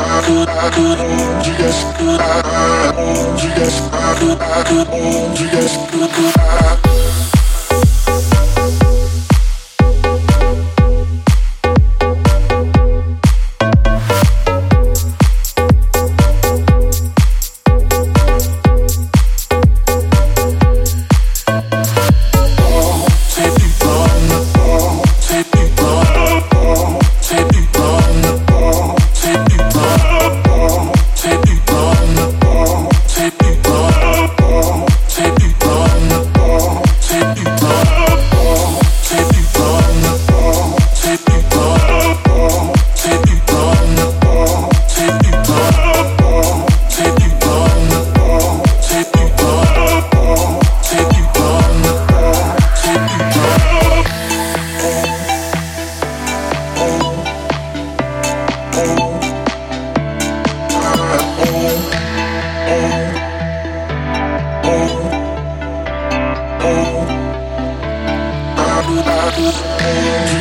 Digas, digas, digas, digas,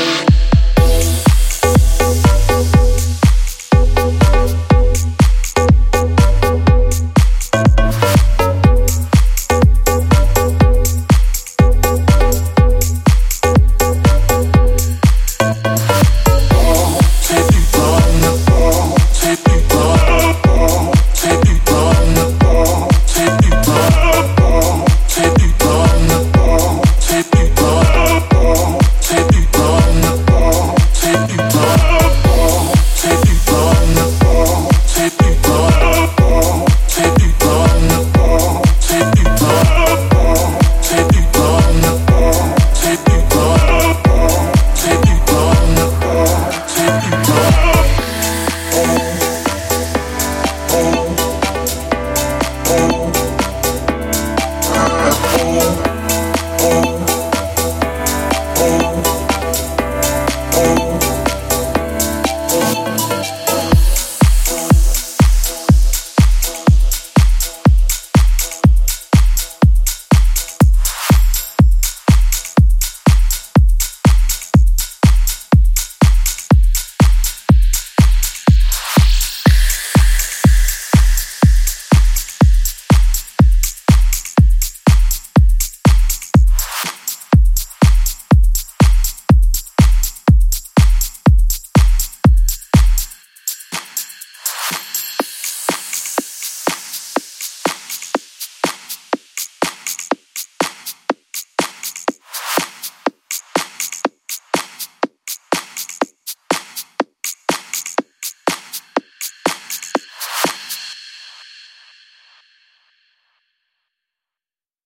you